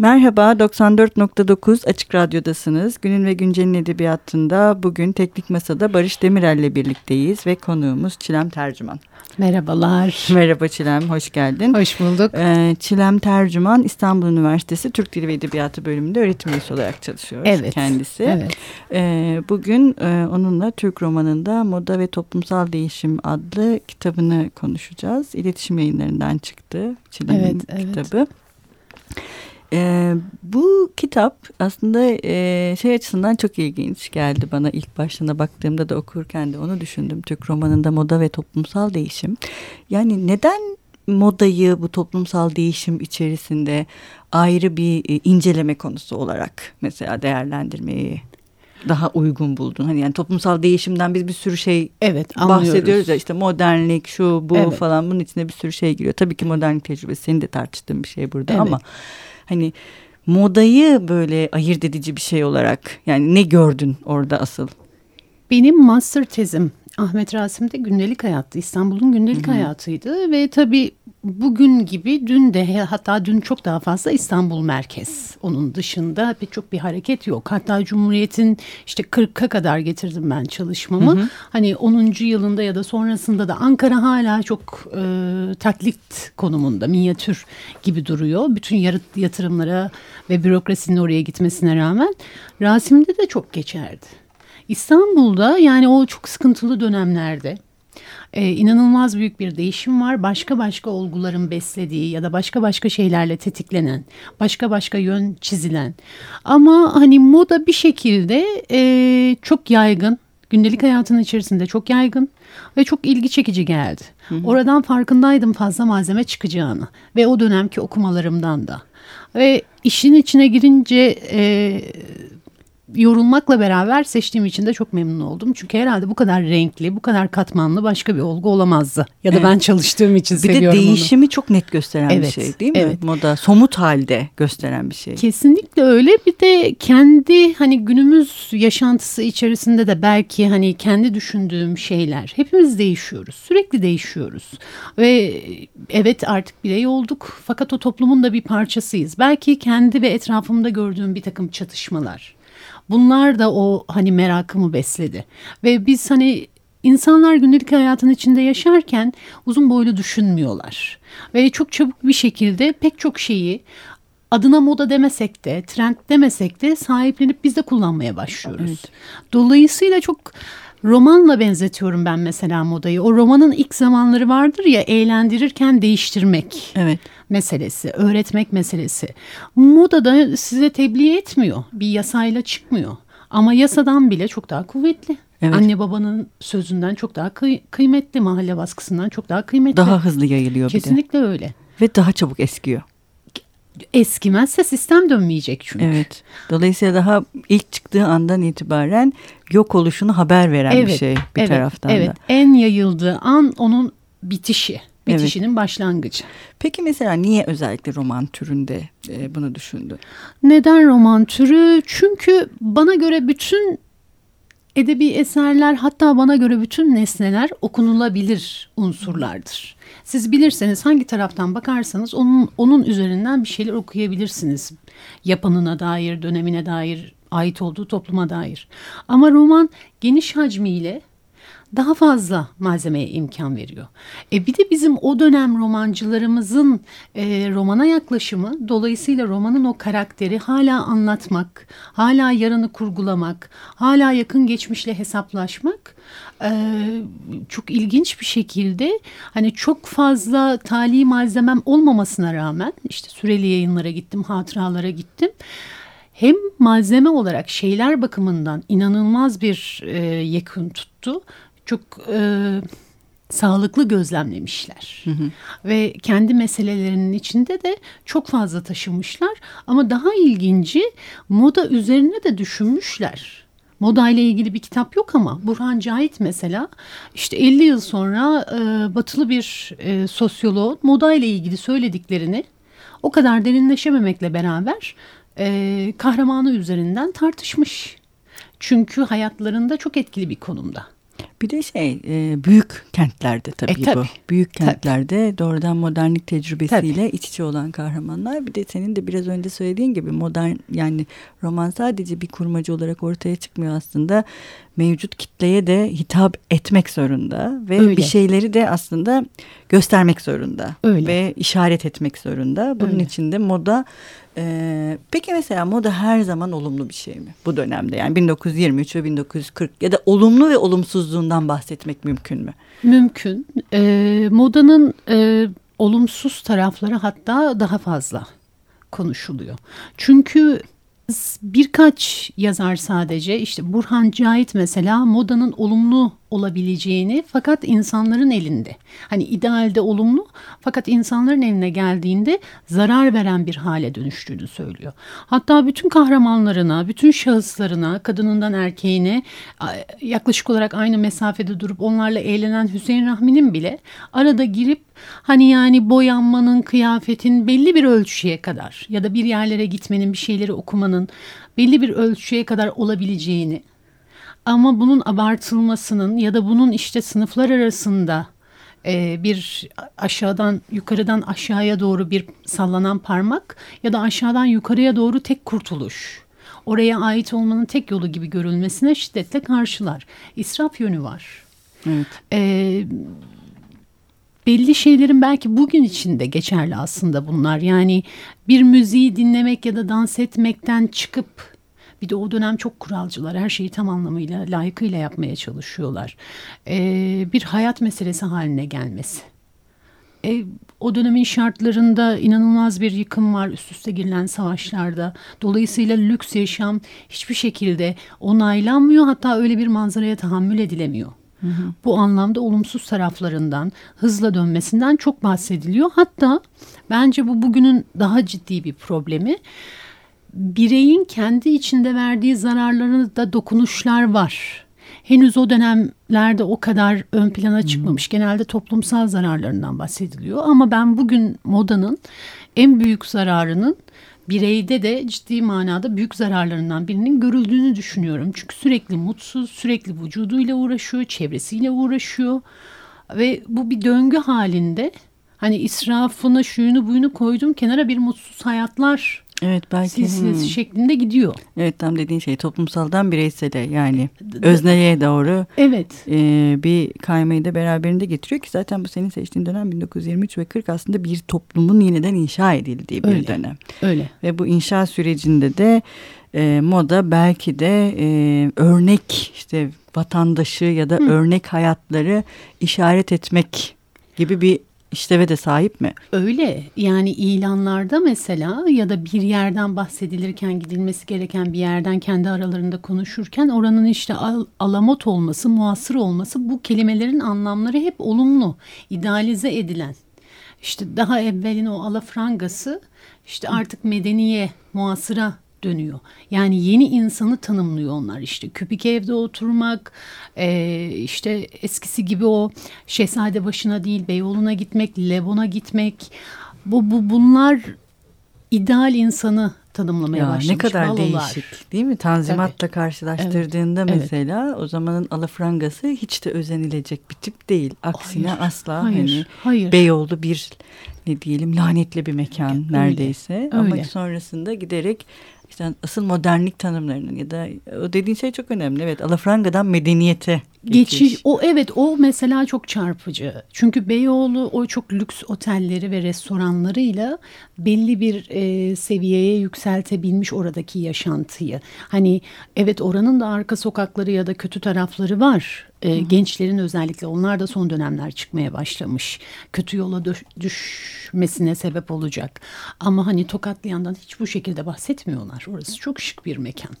Merhaba, 94.9 Açık Radyo'dasınız. Günün ve Güncel'in edebiyatında bugün Teknik Masa'da Barış Demirel ile birlikteyiz ve konuğumuz Çilem Tercüman. Merhabalar. Merhaba Çilem, hoş geldin. Hoş bulduk. Ee, Çilem Tercüman İstanbul Üniversitesi Türk Dili ve Edebiyatı bölümünde öğretim üyesi olarak çalışıyor evet, kendisi. Evet. Ee, bugün e, onunla Türk romanında Moda ve Toplumsal Değişim adlı kitabını konuşacağız. İletişim yayınlarından çıktı Çilem'in evet, kitabı. Evet. Ee, bu kitap aslında e, şey açısından çok ilginç geldi bana ilk başına baktığımda da okurken de onu düşündüm. Türk romanında moda ve toplumsal değişim. Yani neden modayı bu toplumsal değişim içerisinde ayrı bir e, inceleme konusu olarak mesela değerlendirmeyi daha uygun buldun? Hani yani toplumsal değişimden biz bir sürü şey evet, bahsediyoruz ya işte modernlik şu bu evet. falan bunun içine bir sürü şey giriyor. Tabii ki modernlik tecrübesi senin de tartıştığın bir şey burada evet. ama hani modayı böyle ayırt edici bir şey olarak yani ne gördün orada asıl? Benim master tezim Ahmet Rasim'de gündelik hayattı. İstanbul'un gündelik Hı -hı. hayatıydı ve tabii bugün gibi dün de hatta dün çok daha fazla İstanbul merkez. Onun dışında pek çok bir hareket yok. Hatta Cumhuriyet'in işte 40'a kadar getirdim ben çalışmamı. Hı hı. Hani 10. yılında ya da sonrasında da Ankara hala çok e, taklit konumunda, minyatür gibi duruyor. Bütün yatırımlara ve bürokrasinin oraya gitmesine rağmen Rasim'de de çok geçerdi. İstanbul'da yani o çok sıkıntılı dönemlerde ee, inanılmaz büyük bir değişim var. Başka başka olguların beslediği ya da başka başka şeylerle tetiklenen, başka başka yön çizilen. Ama hani moda bir şekilde e, çok yaygın. Gündelik hayatın içerisinde çok yaygın ve çok ilgi çekici geldi. Hı hı. Oradan farkındaydım fazla malzeme çıkacağını ve o dönemki okumalarımdan da. Ve işin içine girince e, yorulmakla beraber seçtiğim için de çok memnun oldum. Çünkü herhalde bu kadar renkli, bu kadar katmanlı başka bir olgu olamazdı. Ya da evet. ben çalıştığım için bir seviyorum Bir de değişimi onu. çok net gösteren evet, bir şey değil mi? Evet. Moda somut halde gösteren bir şey. Kesinlikle öyle. Bir de kendi hani günümüz yaşantısı içerisinde de belki hani kendi düşündüğüm şeyler. Hepimiz değişiyoruz. Sürekli değişiyoruz. Ve evet artık birey olduk. Fakat o toplumun da bir parçasıyız. Belki kendi ve etrafımda gördüğüm bir takım çatışmalar Bunlar da o hani merakımı besledi. Ve biz hani insanlar gündelik hayatın içinde yaşarken uzun boylu düşünmüyorlar. Ve çok çabuk bir şekilde pek çok şeyi adına moda demesek de, trend demesek de sahiplenip biz de kullanmaya başlıyoruz. Evet. Dolayısıyla çok romanla benzetiyorum ben mesela modayı. O romanın ilk zamanları vardır ya eğlendirirken değiştirmek. Evet meselesi, öğretmek meselesi. Moda da size tebliğ etmiyor. Bir yasayla çıkmıyor. Ama yasadan bile çok daha kuvvetli. Evet. Anne babanın sözünden çok daha kıy kıymetli, mahalle baskısından çok daha kıymetli. Daha hızlı yayılıyor Kesinlikle bir de. öyle. Ve daha çabuk eskiyor. Eskimezse sistem dönmeyecek çünkü. Evet. Dolayısıyla daha ilk çıktığı andan itibaren yok oluşunu haber veren evet, bir şey bir evet, taraftan evet. da. En yayıldığı an onun bitişi bitişinin evet. başlangıcı. Peki mesela niye özellikle roman türünde e, bunu düşündü? Neden roman türü? Çünkü bana göre bütün edebi eserler hatta bana göre bütün nesneler okunulabilir unsurlardır. Siz bilirseniz hangi taraftan bakarsanız onun onun üzerinden bir şeyler okuyabilirsiniz. Yapanına dair, dönemine dair, ait olduğu topluma dair. Ama roman geniş hacmiyle daha fazla malzemeye imkan veriyor. E bir de bizim o dönem romancılarımızın e, romana yaklaşımı dolayısıyla romanın o karakteri hala anlatmak, hala yarını kurgulamak, hala yakın geçmişle hesaplaşmak e, çok ilginç bir şekilde hani çok fazla tali malzemem olmamasına rağmen işte süreli yayınlara gittim, hatıralara gittim hem malzeme olarak şeyler bakımından inanılmaz bir e, yakın tuttu çok e, sağlıklı gözlemlemişler. Hı hı. Ve kendi meselelerinin içinde de çok fazla taşımışlar. Ama daha ilginci moda üzerine de düşünmüşler. Moda ile ilgili bir kitap yok ama Burhan Cahit mesela işte 50 yıl sonra e, batılı bir e, sosyolog moda ile ilgili söylediklerini o kadar derinleşememekle beraber e, kahramanı üzerinden tartışmış. Çünkü hayatlarında çok etkili bir konumda. Bir de şey e, büyük kentlerde tabii, e, tabii. bu. Büyük kentlerde tabii. doğrudan modernlik tecrübesiyle tabii. iç içe olan kahramanlar. Bir de senin de biraz önce söylediğin gibi modern yani roman sadece bir kurmacı olarak ortaya çıkmıyor aslında. Mevcut kitleye de hitap etmek zorunda ve Öyle. bir şeyleri de aslında göstermek zorunda Öyle. ve işaret etmek zorunda. Bunun Öyle. için de moda ee, peki mesela moda her zaman olumlu bir şey mi bu dönemde? Yani 1923 ve 1940 ya da olumlu ve olumsuzluğundan bahsetmek mümkün mü? Mümkün. Ee, modanın e, olumsuz tarafları hatta daha fazla konuşuluyor. Çünkü birkaç yazar sadece işte Burhan Cahit mesela modanın olumlu olabileceğini fakat insanların elinde. Hani idealde olumlu fakat insanların eline geldiğinde zarar veren bir hale dönüştüğünü söylüyor. Hatta bütün kahramanlarına, bütün şahıslarına, kadınından erkeğine yaklaşık olarak aynı mesafede durup onlarla eğlenen Hüseyin Rahmi'nin bile arada girip hani yani boyanmanın, kıyafetin belli bir ölçüye kadar ya da bir yerlere gitmenin, bir şeyleri okumanın belli bir ölçüye kadar olabileceğini ama bunun abartılmasının ya da bunun işte sınıflar arasında e, bir aşağıdan yukarıdan aşağıya doğru bir sallanan parmak ya da aşağıdan yukarıya doğru tek kurtuluş. Oraya ait olmanın tek yolu gibi görülmesine şiddetle karşılar. İsraf yönü var. Evet. E, belli şeylerin belki bugün içinde geçerli aslında bunlar. Yani bir müziği dinlemek ya da dans etmekten çıkıp bir de o dönem çok kuralcılar. Her şeyi tam anlamıyla layıkıyla yapmaya çalışıyorlar. Ee, bir hayat meselesi haline gelmesi. E, o dönemin şartlarında inanılmaz bir yıkım var üst üste girilen savaşlarda. Dolayısıyla lüks yaşam hiçbir şekilde onaylanmıyor. Hatta öyle bir manzaraya tahammül edilemiyor. Hı hı. Bu anlamda olumsuz taraflarından, hızla dönmesinden çok bahsediliyor. Hatta bence bu bugünün daha ciddi bir problemi bireyin kendi içinde verdiği zararlarını da dokunuşlar var. Henüz o dönemlerde o kadar ön plana çıkmamış. Hmm. Genelde toplumsal zararlarından bahsediliyor. Ama ben bugün modanın en büyük zararının bireyde de ciddi manada büyük zararlarından birinin görüldüğünü düşünüyorum. Çünkü sürekli mutsuz, sürekli vücuduyla uğraşıyor, çevresiyle uğraşıyor. Ve bu bir döngü halinde. Hani israfını, şuyunu, buyunu koydum kenara bir mutsuz hayatlar Evet belki silsilesi hmm. şeklinde gidiyor. Evet tam dediğin şey toplumsaldan bireysele yani özneye doğru evet. E, bir kaymayı da beraberinde getiriyor ki zaten bu senin seçtiğin dönem 1923 ve 40 aslında bir toplumun yeniden inşa edildiği bir öyle, dönem. Öyle. Ve bu inşa sürecinde de e, moda belki de e, örnek işte vatandaşı ya da Hı. örnek hayatları işaret etmek gibi bir işleve de sahip mi? Öyle yani ilanlarda mesela ya da bir yerden bahsedilirken gidilmesi gereken bir yerden kendi aralarında konuşurken oranın işte al, alamot olması, muasır olması bu kelimelerin anlamları hep olumlu, idealize edilen. İşte daha evvelin o alafrangası işte artık medeniye, muasıra dönüyor. Yani yeni insanı tanımlıyor onlar işte küpik evde oturmak e, işte eskisi gibi o şehzade başına değil Beyoğlu'na gitmek Lebon'a gitmek bu, bu bunlar ideal insanı tanımlamaya ya, başlamış. Ne kadar balolar. değişik değil mi? Tanzimatla Tabii. karşılaştırdığında evet. mesela evet. o zamanın alafrangası hiç de özenilecek bir tip değil. Aksine hayır, asla hayır, hani hayır. Beyoğlu bir ne diyelim lanetli bir mekan Öyle. neredeyse. Öyle. Ama sonrasında giderek işte asıl modernlik tanımlarının ya da o dediğin şey çok önemli. Evet alafrangadan medeniyete geçiş. geçiş. O evet o mesela çok çarpıcı. Çünkü Beyoğlu o çok lüks otelleri ve restoranlarıyla belli bir e, seviyeye yükseltebilmiş oradaki yaşantıyı. Hani evet oranın da arka sokakları ya da kötü tarafları var. E, gençlerin özellikle onlar da son dönemler çıkmaya başlamış. Kötü yola düş, düşmesine sebep olacak. Ama hani Tokatlıyan'dan hiç bu şekilde bahsetmiyorlar. Orası çok şık bir mekan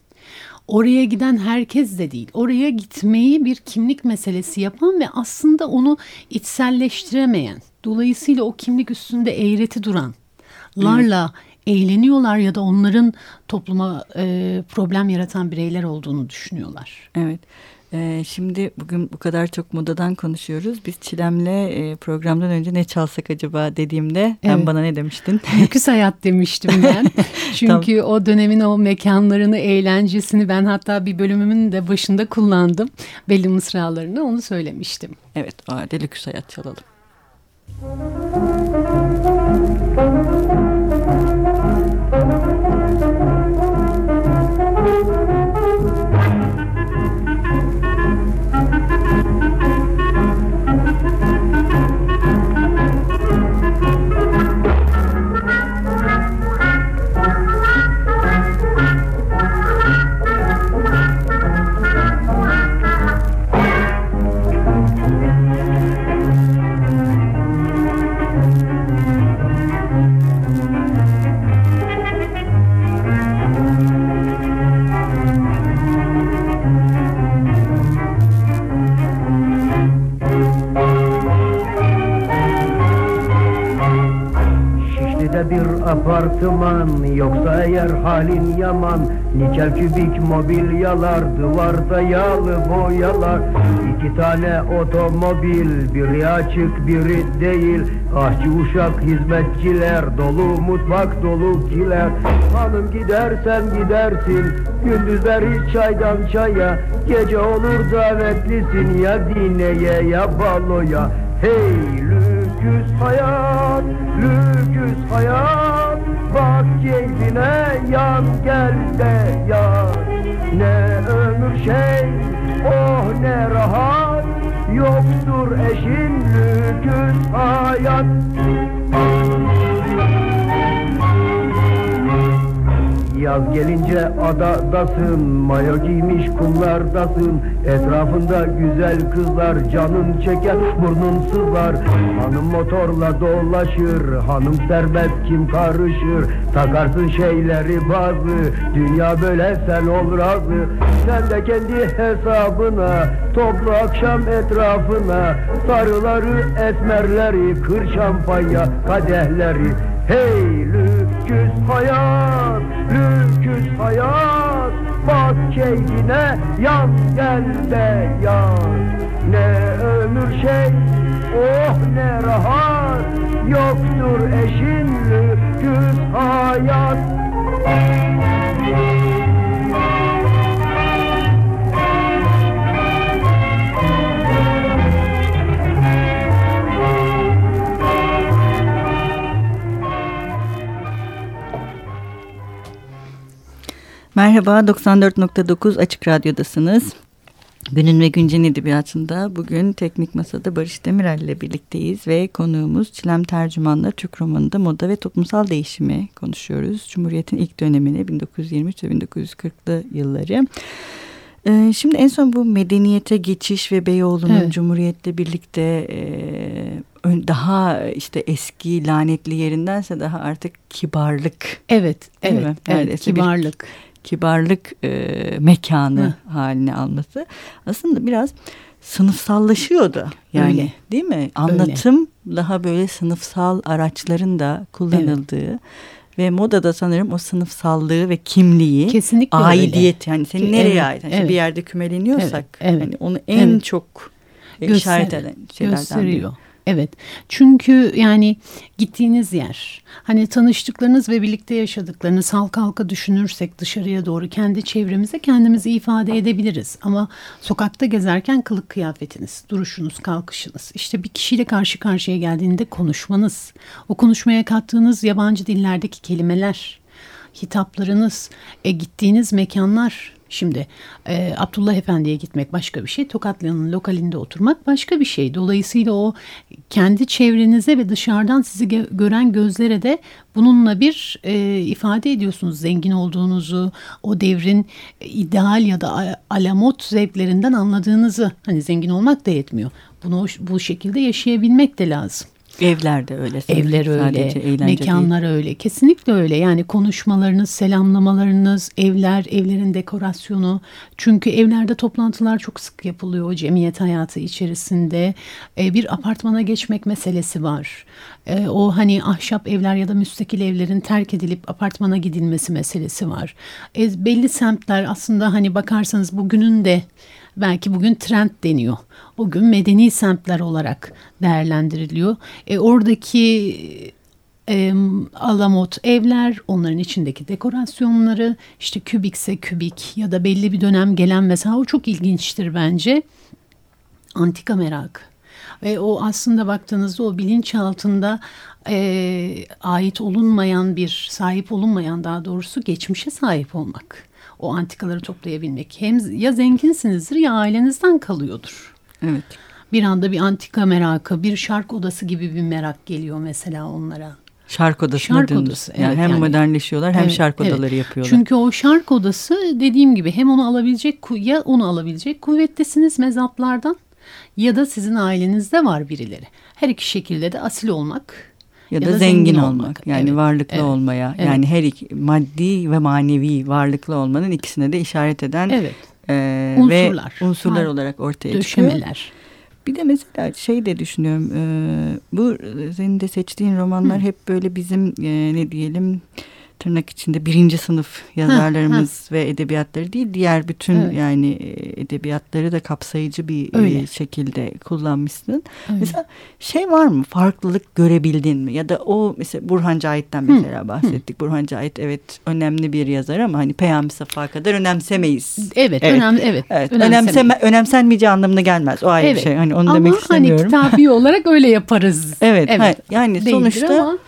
oraya giden herkes de değil. Oraya gitmeyi bir kimlik meselesi yapan ve aslında onu içselleştiremeyen. Dolayısıyla o kimlik üstünde eğreti duranlarla eğleniyorlar ya da onların topluma e, problem yaratan bireyler olduğunu düşünüyorlar. Evet. Ee, şimdi bugün bu kadar çok modadan konuşuyoruz. Biz Çilem'le e, programdan önce ne çalsak acaba dediğimde evet. sen bana ne demiştin? Lüküs hayat demiştim ben. Çünkü tamam. o dönemin o mekanlarını, eğlencesini ben hatta bir bölümümün de başında kullandım. Belli mısralarını onu söylemiştim. Evet o halde lüküs hayat çalalım. Apartman Yoksa eğer halin yaman Nikel kübik mobilyalar Duvarda yağlı boyalar. İki tane otomobil Biri açık biri değil. Ahçı uşak hizmetçiler Dolu mutfak dolu kiler. Hanım gidersen gidersin Gündüzler hiç çaydan çaya. Gece olur davetlisin Ya dineye ya baloya. Hey lüküs hayat, lüküs hayat Bak keyfine yan gel de yan Ne ömür şey, oh ne rahat. Yoktur eşin lüküs hayat Yaz gelince adadasın Mayo giymiş kumlardasın Etrafında güzel kızlar Canın çeker burnun sızlar. Hanım motorla dolaşır Hanım serbest kim karışır? Takarsın şeyleri bazı Dünya böyle sen ol razı Sen de kendi hesabına Toplu akşam etrafına Sarıları esmerleri Kır şampanya kadehleri Hey lüküs hayat, lüküs hayat Bak keyfine yan gel de yan Ne ömür şey, oh ne rahat Yoktur eşin lüküs hayat Merhaba, 94.9 Açık Radyo'dasınız. Günün ve Güncel Edebiyatı'nda bugün Teknik Masa'da Barış Demirel ile birlikteyiz ve konuğumuz Çilem Tercüman'la Türk romanında moda ve toplumsal değişimi konuşuyoruz. Cumhuriyet'in ilk dönemini 1923 ve 1940'lı yılları. Ee, şimdi en son bu medeniyete geçiş ve Beyoğlu'nun evet. Cumhuriyet'le birlikte e, daha işte eski lanetli yerindense daha artık kibarlık. Evet, evet, evet kibarlık. Kibarlık e, mekanı Hı. haline alması aslında biraz sınıfsallaşıyordu. Yani Öyle. değil mi? Anlatım Öyle. daha böyle sınıfsal araçların da kullanıldığı evet. ve modada sanırım o sınıfsallığı ve kimliği, Kesinlikle aidiyet öyle. yani senin Ki, nereye evet, ait? Yani evet. bir yerde kümeleniyorsak evet, evet. Yani onu en evet. çok Göster, işaret eden şeylerden gösteriyor. biri. Evet çünkü yani gittiğiniz yer hani tanıştıklarınız ve birlikte yaşadıklarınız halka halka düşünürsek dışarıya doğru kendi çevremize kendimizi ifade edebiliriz. Ama sokakta gezerken kılık kıyafetiniz, duruşunuz, kalkışınız işte bir kişiyle karşı karşıya geldiğinde konuşmanız, o konuşmaya kattığınız yabancı dillerdeki kelimeler, hitaplarınız, e, gittiğiniz mekanlar Şimdi e, Abdullah Efendi'ye gitmek başka bir şey. Tokatlı'nın lokalinde oturmak başka bir şey. Dolayısıyla o kendi çevrenize ve dışarıdan sizi gören gözlere de bununla bir e, ifade ediyorsunuz. Zengin olduğunuzu, o devrin ideal ya da alamot zevklerinden anladığınızı. Hani zengin olmak da yetmiyor. Bunu bu şekilde yaşayabilmek de lazım. Evler de öyle. Evler öyle, mekanlar değil. öyle. Kesinlikle öyle. Yani konuşmalarınız, selamlamalarınız, evler, evlerin dekorasyonu. Çünkü evlerde toplantılar çok sık yapılıyor o cemiyet hayatı içerisinde. E, bir apartmana geçmek meselesi var. E, o hani ahşap evler ya da müstakil evlerin terk edilip apartmana gidilmesi meselesi var. E, belli semtler aslında hani bakarsanız bugünün de belki bugün trend deniyor. O gün medeni semtler olarak değerlendiriliyor. E, oradaki e, alamot evler, onların içindeki dekorasyonları, işte kübikse kübik ya da belli bir dönem gelen mesela o çok ilginçtir bence. Antika merak. Ve o aslında baktığınızda o bilinç altında e, ait olunmayan bir, sahip olunmayan daha doğrusu geçmişe sahip olmak. O antikaları toplayabilmek. Hem ya zenginsinizdir ya ailenizden kalıyordur. Evet. Bir anda bir antika merakı, bir şark odası gibi bir merak geliyor mesela onlara. Şark odasına Şark döndü. odası, yani evet, hem yani. modernleşiyorlar hem Evet, şark evet. odaları yapıyorlar. Çünkü o şark odası dediğim gibi hem onu alabilecek ya onu alabilecek kuvvettesiniz mezatlardan ya da sizin ailenizde var birileri. Her iki şekilde de asil olmak ya, da, zengin, olmak. Yani Evet, varlıklı evet, olmaya. evet. Yani her iki maddi ve manevi varlıklı olmanın ikisine de işaret eden Evet. e, ve Unsurlar. unsurlar Var. olarak ortaya çıkıyor. Döşemeler. Bir de mesela şey de düşünüyorum. e, bu senin de seçtiğin romanlar hep böyle bizim e, ne diyelim tırnak içinde birinci sınıf yazarlarımız ve edebiyatları değil diğer bütün Evet. yani e, edebiyatları da kapsayıcı bir e, Öyle. şekilde kullanmışsın. Öyle. Mesela şey var mı farklılık görebildin mi ya da o mesela Burhan Cahit'ten mesela bahsettik. Burhan Cahit evet önemli bir yazar ama hani Peyami Safa kadar önemsemeyiz. Evet, Evet. önemli evet. Evet, önemseme, önemsenmeyeceği anlamına gelmez. O ayrı bir Evet. şey. Hani onu Ama demek hani istemiyorum. kitabi olarak öyle yaparız. Evet, hayır. yani Değildir sonuçta ama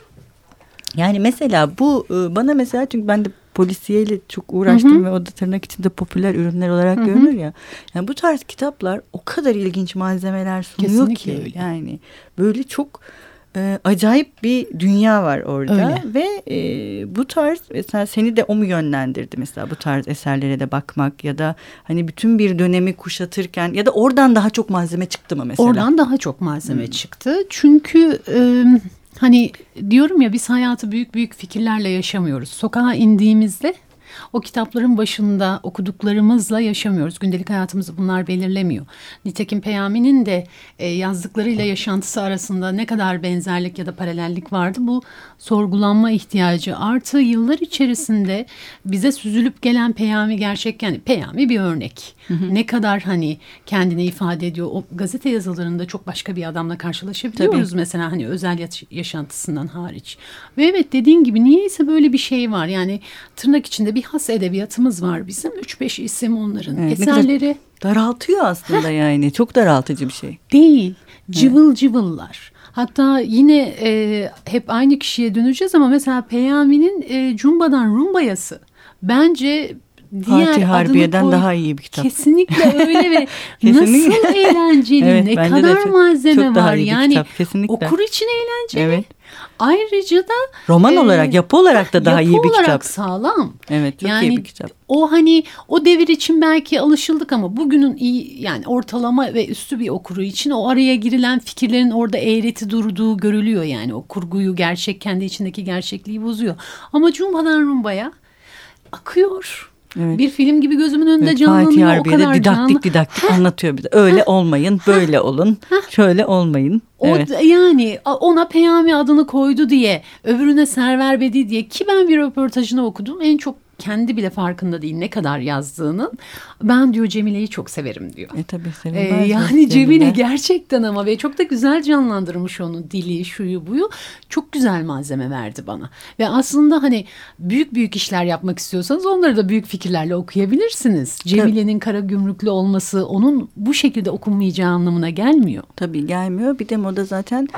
yani mesela bu e, bana mesela çünkü ben de polisiyeyle çok uğraştım Hı hı. ve o da tırnak içinde popüler ürünler olarak Hı hı. görünür ya. Yani bu tarz kitaplar o kadar ilginç malzemeler sunuyor Kesinlikle ki öyle. yani böyle çok e, acayip bir dünya var orada Öyle. ve e, bu tarz mesela seni de o mu yönlendirdi mesela bu tarz eserlere de bakmak ya da hani bütün bir dönemi kuşatırken ya da oradan daha çok malzeme çıktı mı mesela? Oradan daha çok malzeme çıktı. Çünkü e, hani diyorum ya biz hayatı büyük büyük fikirlerle yaşamıyoruz. Sokağa indiğimizde o kitapların başında okuduklarımızla yaşamıyoruz. Gündelik hayatımızı bunlar belirlemiyor. Nitekim Peyami'nin de e, yazdıklarıyla yaşantısı arasında ne kadar benzerlik ya da paralellik vardı bu sorgulanma ihtiyacı. Artı yıllar içerisinde bize süzülüp gelen Peyami gerçek yani Peyami bir örnek. Ne kadar hani kendini ifade ediyor. O gazete yazılarında çok başka bir adamla karşılaşabiliyoruz mesela hani özel yaş- yaşantısından hariç. Ve evet dediğin gibi niyeyse böyle bir şey var. Yani tırnak içinde bir has edebiyatımız var bizim. 3-5 isim onların Evet, eserleri Daraltıyor aslında yani. Çok daraltıcı bir şey. değil. Cıvıl cıvıllar. Hatta yine e, hep aynı kişiye döneceğiz ama mesela Peyami'nin e, Cumba'dan Rumbayası bence diğer Fatih Harbiye'den koy- daha iyi bir kitap. Kesinlikle öyle ve Kesinlikle. nasıl eğlenceli, Evet, ne kadar çok- malzeme var. bir Yani kitap, kesinlikle. okur için eğlenceli. Evet. Ayrıca da Roman e, olarak, yapı olarak da daha yapı iyi bir olarak kitap. sağlam. Evet, çok iyi bir kitap. O hani o devir için belki alışıldık ama bugünün iyi yani ortalama ve üstü bir okuru için o araya girilen fikirlerin orada eğreti durduğu görülüyor yani o kurguyu gerçek kendi içindeki gerçekliği bozuyor. Ama Cumba'dan Rumba'ya akıyor. Evet. Bir film gibi gözümün önünde Evet, canlanıyor. Fatih o kadar didaktik canlı. didaktik anlatıyor bize. Öyle olmayın, böyle olun, şöyle olmayın. O Evet. da- yani ona Peyami adını koydu diye, öbürüne Server Bedi diye ki ben bir röportajını okudum. En çok kendi bile farkında değil ne kadar yazdığının. Ben diyor Cemile'yi çok severim diyor. E tabii Ee, sevilmez mi? yani Cemile gerçekten ama ve çok da güzel canlandırmış onu dili şuyu buyu çok güzel malzeme verdi bana ve aslında hani büyük büyük işler yapmak istiyorsanız onları da büyük fikirlerle okuyabilirsiniz Cemile'nin kara gümrüklü olması onun bu şekilde okunmayacağı anlamına gelmiyor Tabii gelmiyor. Bir de moda zaten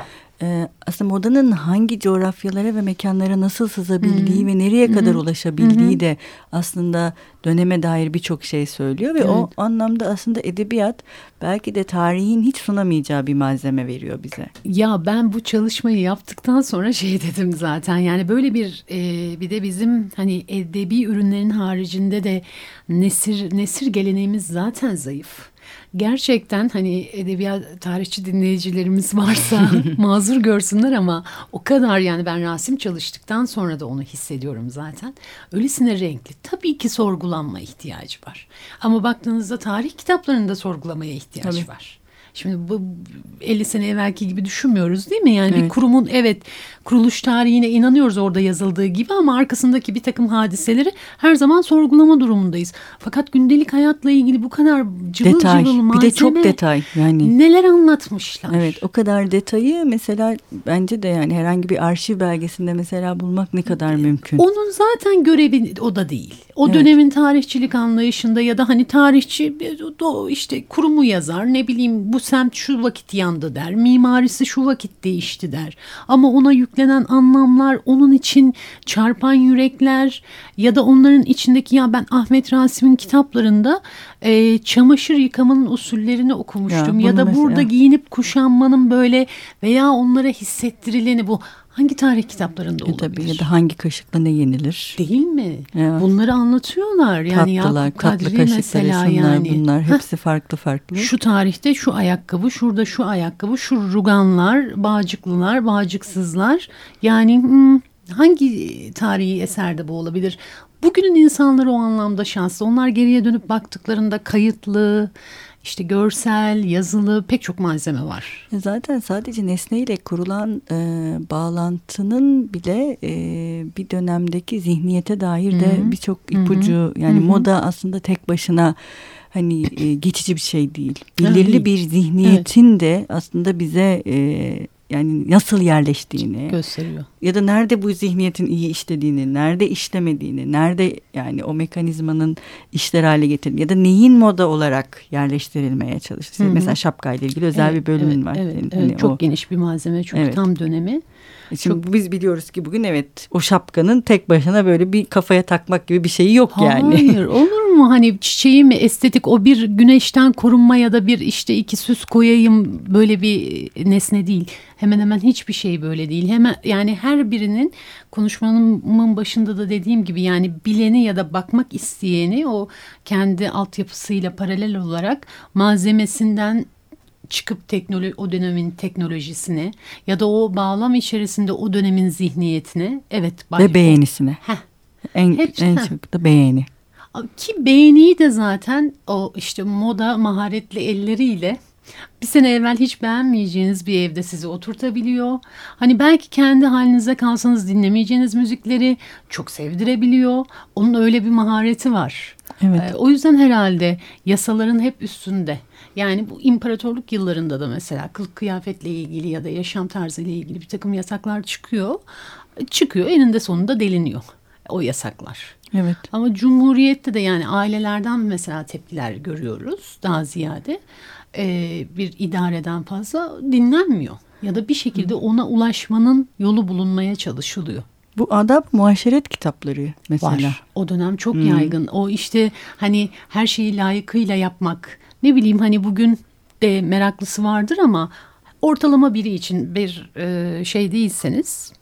e, aslında modanın hangi coğrafyalara ve mekanlara nasıl sızabildiği ve nereye kadar ulaşabildiği de aslında döneme dair birçok şey söylüyor ve o anlamda aslında edebiyat belki de tarihin hiç sunamayacağı bir malzeme veriyor bize. Ya ben bu çalışmayı yaptıktan sonra şey dedim zaten yani böyle bir e, bir de bizim hani edebi ürünlerin haricinde de nesir nesir geleneğimiz zaten zayıf. Gerçekten hani edebiyat tarihçi dinleyicilerimiz varsa mazur görsünler ama o kadar yani ben Rasim çalıştıktan sonra da onu hissediyorum zaten. Öylesine renkli. Tabii ki sorgulanma ihtiyacı var. Ama baktığınızda tarih kitaplarında sorgulamaya ihtiyaç Tabii. var. Şimdi bu 50 sene evvelki gibi düşünmüyoruz değil mi? Yani Evet. bir kurumun evet kuruluş tarihine inanıyoruz orada yazıldığı gibi ama arkasındaki bir takım hadiseleri her zaman sorgulama durumundayız. Fakat gündelik hayatla ilgili bu kadar cıvıl detay. cıvıl Bir malzeme de çok detay yani. neler anlatmışlar. Evet o kadar detayı mesela bence de yani herhangi bir arşiv belgesinde mesela bulmak ne kadar mümkün. Onun zaten görevi o da değil. O Evet. dönemin tarihçilik anlayışında ya da hani tarihçi işte kurumu yazar ne bileyim bu semt şu vakit yandı der. Mimarisi şu vakit değişti der. Ama ona yüklenen anlamlar onun için çarpan yürekler ya da onların içindeki ya ben Ahmet Rasim'in kitaplarında e, çamaşır yıkamanın usullerini okumuştum. Ya Ya, da mesela- burada giyinip kuşanmanın böyle veya onlara hissettirileni bu hangi tarih kitaplarında E olabilir? tabii ya da hangi kaşıkla ne yenilir? Değil mi? Evet. Bunları anlatıyorlar. Yani Tatlılar, Yakup tatlı Kadri mesela şunlar yani. bunlar Heh, hepsi farklı farklı. şu tarihte şu ayakkabı, şurada şu ayakkabı, şu ruganlar, bağcıklılar, bağcıksızlar. Yani hmm, hangi tarihi eserde bu olabilir? Bugünün insanları o anlamda şanslı. Onlar geriye dönüp baktıklarında kayıtlı, işte görsel, yazılı pek çok malzeme var. E Zaten sadece nesneyle kurulan e, bağlantının bile e, bir dönemdeki zihniyete dair de birçok ipucu yani Hı hı. moda aslında tek başına hani e, geçici bir şey değil. Evet, Belirli bir zihniyetin de aslında bize e, yani nasıl yerleştiğini Gösteriyor. ya da nerede bu zihniyetin iyi işlediğini, nerede işlemediğini, nerede yani o mekanizmanın işler hale getirildiğini ya da neyin moda olarak yerleştirilmeye hı. Mesela şapkayla ilgili özel Evet, bir bölümün evet, var. Evet, senin. evet, Hani çok o- geniş bir malzeme, çok Evet. tam dönemi. Şimdi biz biliyoruz ki bugün evet o şapkanın tek başına böyle bir kafaya takmak gibi bir şeyi yok yani. Hayır olur mu hani çiçeği mi estetik o bir güneşten korunma ya da bir işte iki süs koyayım böyle bir nesne değil. Hemen hemen hiçbir şey böyle değil. Hemen yani her birinin konuşmanın başında da dediğim gibi yani bileni ya da bakmak isteyeni o kendi altyapısıyla paralel olarak malzemesinden çıkıp teknoloji o dönemin teknolojisine ya da o bağlam içerisinde o dönemin zihniyetine evet Ve beğenisine. Heh, En, Hepsi- en heh. çok da beğeni. ki beğeniyi de zaten o işte moda maharetli elleriyle bir sene evvel hiç beğenmeyeceğiniz bir evde sizi oturtabiliyor. Hani belki kendi halinize kalsanız dinlemeyeceğiniz müzikleri çok sevdirebiliyor. Onun öyle bir mahareti var. Evet. Ee, o yüzden herhalde yasaların hep üstünde. Yani bu imparatorluk yıllarında da mesela kılık kıyafetle ilgili ya da yaşam tarzıyla ilgili bir takım yasaklar çıkıyor. Çıkıyor eninde sonunda deliniyor o yasaklar. Evet. Ama Cumhuriyet'te de yani ailelerden mesela tepkiler görüyoruz daha ziyade. Ee, bir idareden fazla dinlenmiyor. Ya da bir şekilde ona ulaşmanın yolu bulunmaya çalışılıyor. Bu adab muaşeret kitapları mesela. Var. O dönem çok Hmm. yaygın. O işte hani her şeyi layıkıyla yapmak. Ne bileyim hani bugün de meraklısı vardır ama ortalama biri için bir e, şey değilseniz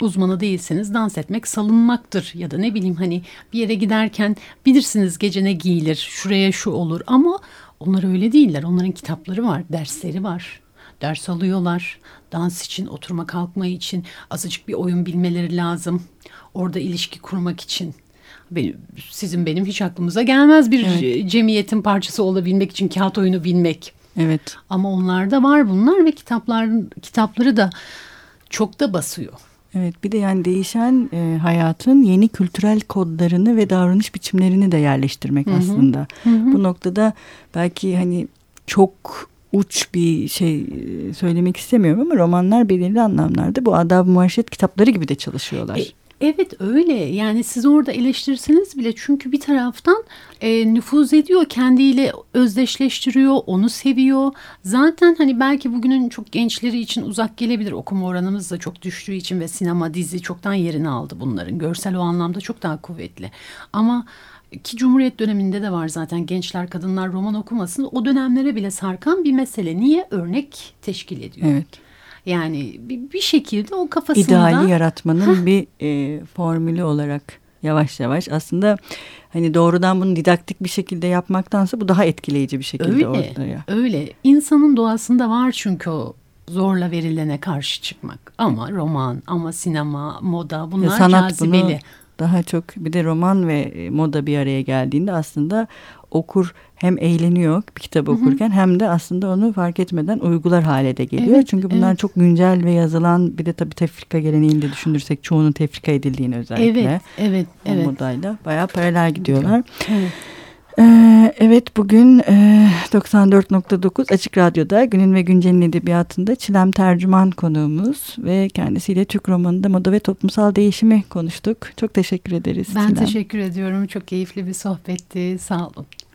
uzmanı değilseniz dans etmek salınmaktır ya da ne bileyim hani bir yere giderken bilirsiniz gece ne giyilir şuraya şu olur ama onlar öyle değiller onların kitapları var dersleri var ders alıyorlar dans için oturma kalkma için azıcık bir oyun bilmeleri lazım orada ilişki kurmak için benim, sizin benim hiç aklımıza gelmez bir Evet. cemiyetin parçası olabilmek için kağıt oyunu bilmek Evet. ama onlarda var bunlar ve kitapların kitapları da çok da basıyor. Evet bir de yani değişen e, hayatın yeni kültürel kodlarını ve davranış biçimlerini de yerleştirmek Hı hı. aslında. Hı hı. Bu noktada belki hani çok uç bir şey e, söylemek istemiyorum ama romanlar belirli anlamlarda bu adab muaşeret kitapları gibi de çalışıyorlar. E, evet öyle. Yani siz orada eleştirirseniz bile çünkü bir taraftan e, nüfuz ediyor kendiyle özdeşleştiriyor onu seviyor. Zaten hani belki bugünün çok gençleri için uzak gelebilir. Okuma oranımız da çok düştüğü için ve sinema dizi çoktan yerini aldı bunların. Görsel o anlamda çok daha kuvvetli. Ama ki Cumhuriyet döneminde de var zaten gençler kadınlar roman okumasın. O dönemlere bile sarkan bir mesele. Niye? Örnek teşkil ediyor. Evet. Yani bir, bir şekilde o kafasında İdeali yaratmanın bir e, formülü olarak yavaş yavaş aslında hani doğrudan bunu didaktik bir şekilde yapmaktansa bu daha etkileyici bir şekilde Öyle, ortaya. öyle. İnsanın doğasında var çünkü o zorla verilene karşı çıkmak. Ama roman, ama sinema, moda bunlar sanat cazibeli. bunu daha çok bir de roman ve e, moda bir araya geldiğinde aslında okur hem eğleniyor bir kitabı okurken hem de aslında onu fark etmeden uygular hale de geliyor. Evet, Çünkü bunlar evet. çok güncel ve yazılan bir de tabii tefrika geleneğini de düşünürsek çoğunun tefrika edildiğini özellikle. Evet, evet, o evet. modayla bayağı paralel gidiyorlar. evet. Ee, evet bugün e, 94.9 Açık Radyo'da Günün ve Güncel'in edebiyatında Çilem Tercüman konuğumuz ve kendisiyle Türk romanında moda ve toplumsal değişimi konuştuk. Çok teşekkür ederiz Ben Çilem. teşekkür ediyorum. Çok keyifli bir sohbetti. Sağ olun.